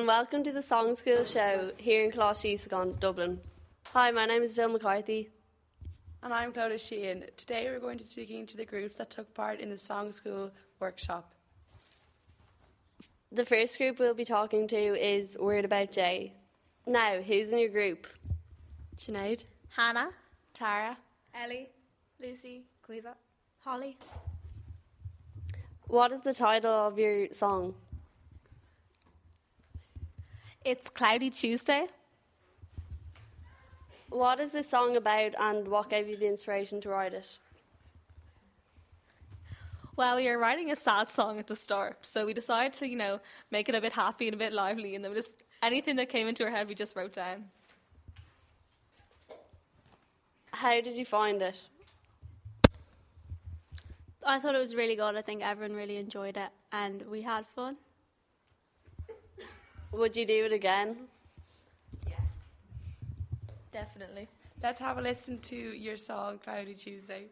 Hello, and welcome to the Song School show here in Closh Dublin. Hi, my name is Jill McCarthy. And I'm Clodagh Sheehan. Today we're going to be speaking to the groups that took part in the Song School workshop. The first group we'll be talking to is Word About Jay. Now, who's in your group? Sinead, Hannah, Tara, Ellie, Lucy, Caoimhe, Holly. What is the title of your song? It's Cloudy Tuesday. What is this song about and what gave you the inspiration to write it? Well, we were writing a sad song at the start, so we decided to, you know, make it a bit happy and a bit lively, and then just anything that came into our head, we just wrote down. How did you find it? I thought it was really good. I think everyone really enjoyed it and we had fun. Would you do it again? Yeah. Definitely. let's have a listen to your song Cloudy Tuesday.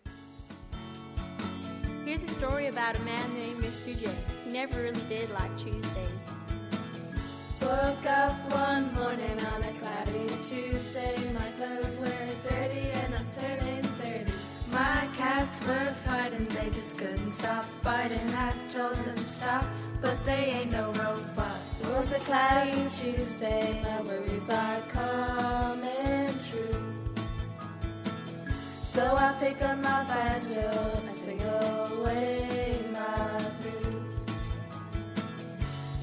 Here's a story about a man named Mr. J. He never really did like Tuesdays. Woke up one morning on a cloudy Tuesday. My clothes were dirty and I'm turning 30. My cats were fighting, they just couldn't stop biting. I told them to stop, but they ain't no cloudy Tuesday, my worries are coming true. So I pick up my banjo and sing away my blues.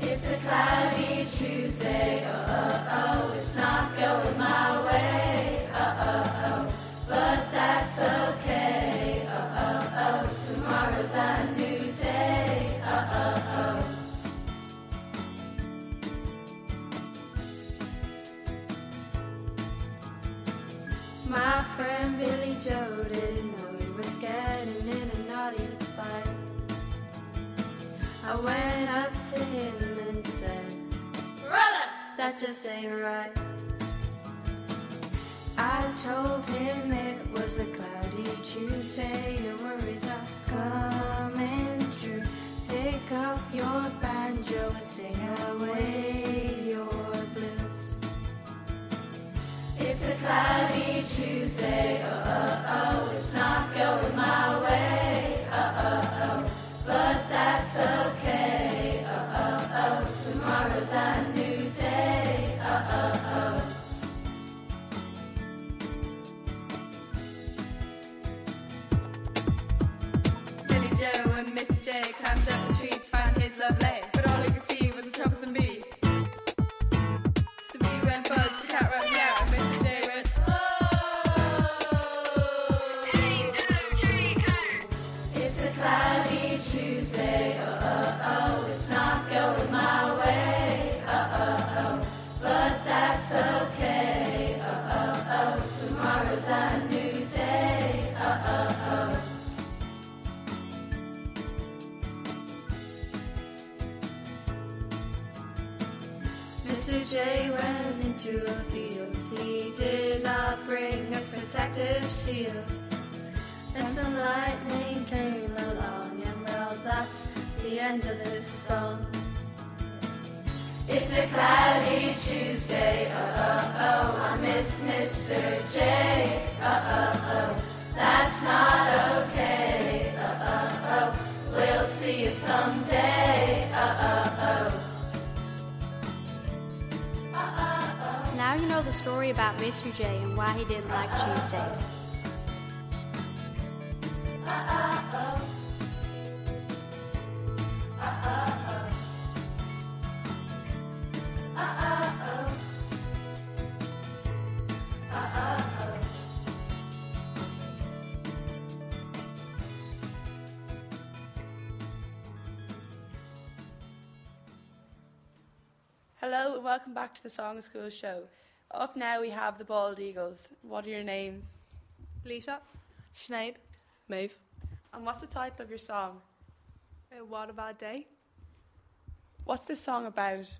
It's a cloudy Tuesday, oh oh oh, it's not going my way, oh oh oh, but that's okay, to him and said, Brother, that just ain't right. I told him it was a cloudy Tuesday, your worries are coming into a field. He did not bring his protective shield. Then some lightning came along, and well, that's the end of this song. It's a cloudy Tuesday, oh oh oh, I miss Mr. J, oh oh oh, that's not okay, oh oh oh, we'll see you someday, oh oh you know the story about Mr. J and why he didn't like Tuesdays. Hello and welcome back to the Song School show. Up now we have the Bald Eagles. What are your names? Leisha, Sinead, Maeve. And what's the title of your song? uh, What About Day? What's this song about?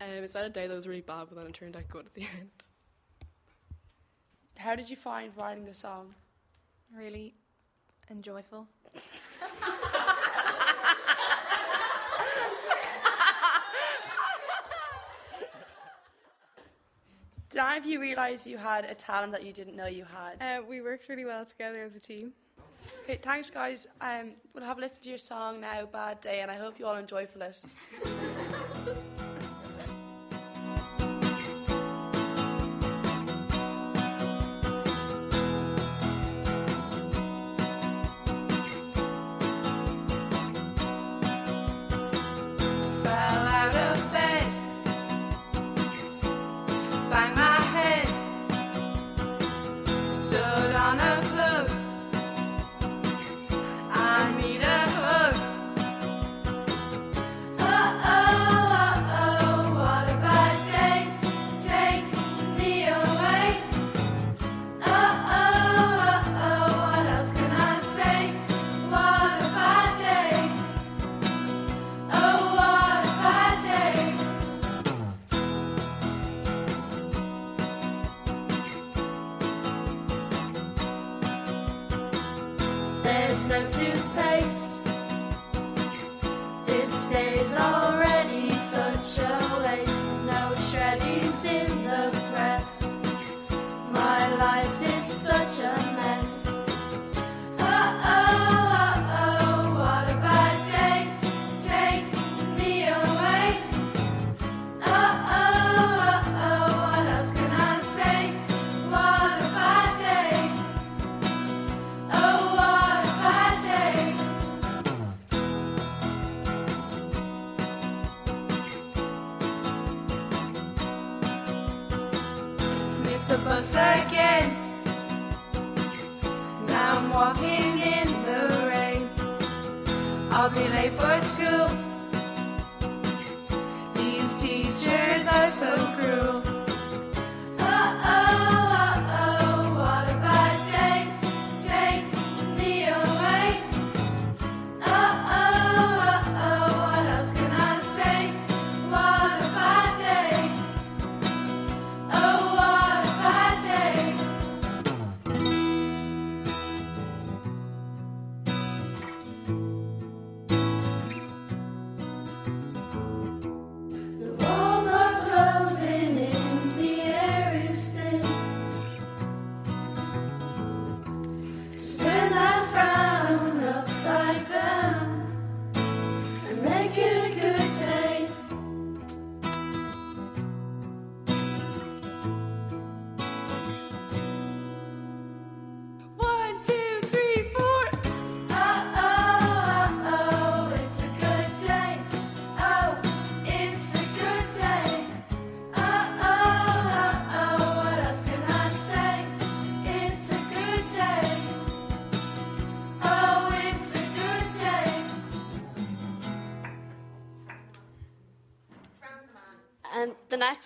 Um, it's about a day that was really bad, but then it turned out good at the end. How did you find writing the song? Really enjoyable. Did any of you realise you had a talent that you didn't know you had? Uh, we worked really well together as a team. okay, thanks, guys. Um, we'll have a listen to your song now, Bad Day, and I hope you all enjoy for it. Missed the bus again. Now I'm walking in the rain. I'll be late for school. These teachers are so cruel.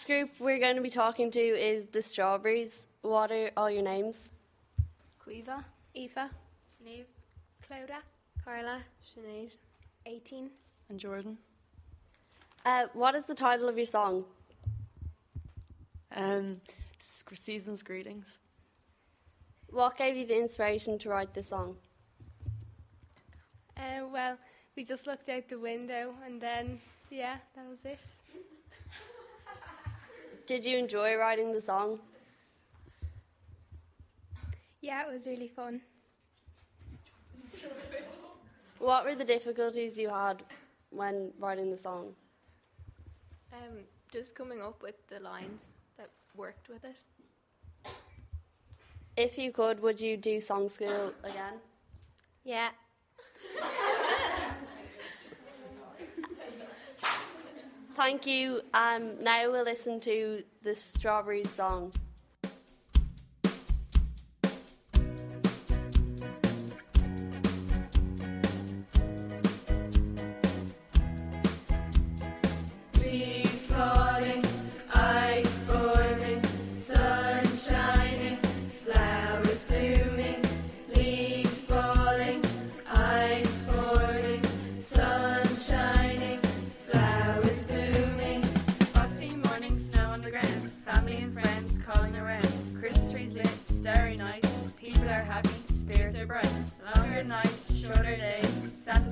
Next group we're going to be talking to is the Strawberries. What are all your names? Caoimhe, Eva. Neve, Clodagh, Carla, Sinead. 18. And Jordan. Uh, what is the title of your song? Um, season's greetings. What gave you the inspiration to write this song? Uh, well, we just looked out the window and then, yeah, that was it. Did you enjoy writing the song? Yeah, it was really fun. What were the difficulties you had when writing the song? Um, just coming up with the lines that worked with it. If you could, would you do song school again? yeah, Thank you. Um, now we'll listen to the Strawberries song.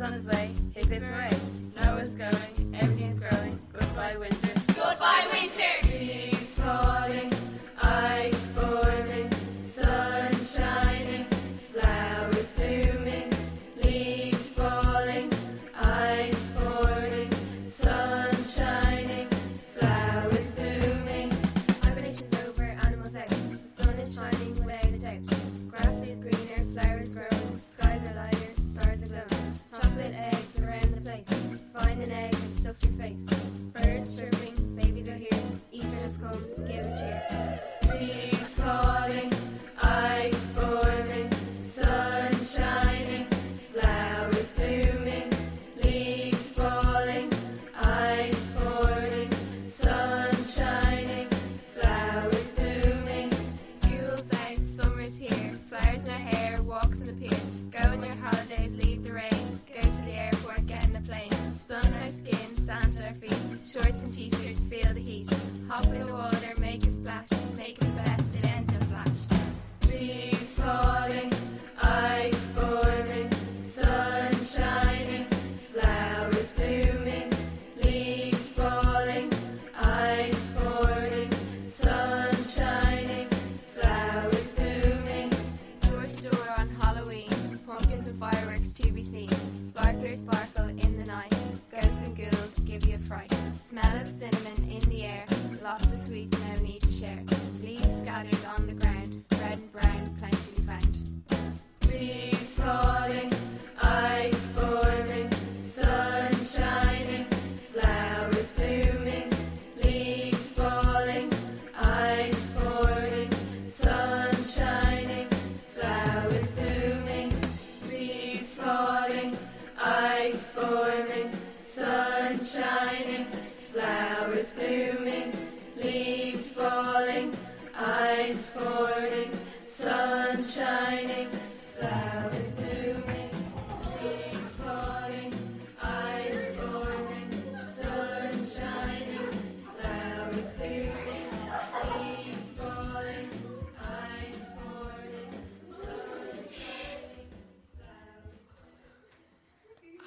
on his way, hip hip hooray. Snow is going, everything's growing, goodbye winter.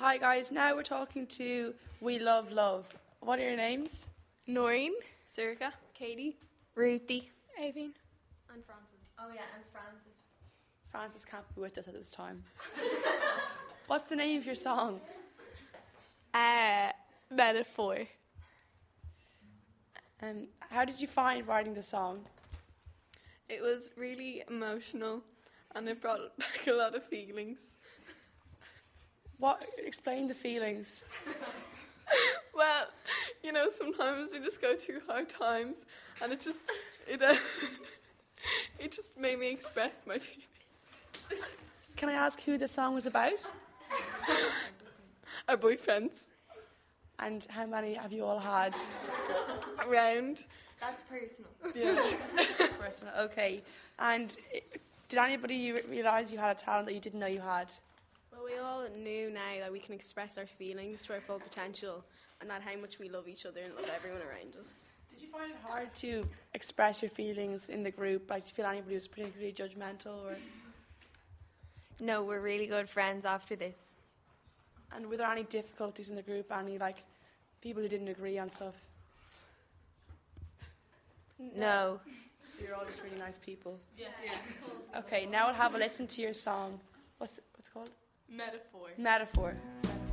Hi guys, now we're talking to We Love Love. What are your names? Noreen. Circa. Katie. Ruthie. Aoibhinn. And Francis. Oh yeah, and Francis. Francis can't be with us at this time. What's the name of your song? Uh, metaphor. Um, how did you find writing the song? It was really emotional and it brought back a lot of feelings. What explain the feelings? Well, you know, sometimes we just go through hard times and it just it uh, it just made me express my feelings. Can I ask who the song was about? Our boyfriends And how many have you all had? around. That's personal. Yeah. Personal. Okay. And did anybody you realise you had a talent that you didn't know you had? Well, we all knew now that we can express our feelings to our full potential and that how much we love each other and love everyone around us. Did you find it hard to express your feelings in the group? Like, do you feel anybody was particularly judgmental, or No, we're really good friends after this. and were there any difficulties in the group? Any like people who didn't agree on stuff? No. So you're all just really nice people. Yeah. Okay, now we'll have a listen to your song. What's what's it called? Metaphor. Metaphor. You're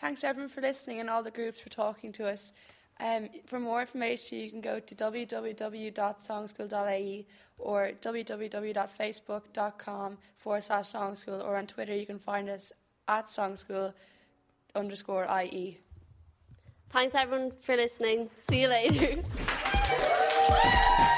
thanks everyone for listening and all the groups for talking to us. Um, for more information, you can go to www.songschool.ie or www.facebook.com forward slash songschool or on Twitter you can find us at songschool underscore. IE. Thanks everyone for listening. See you later.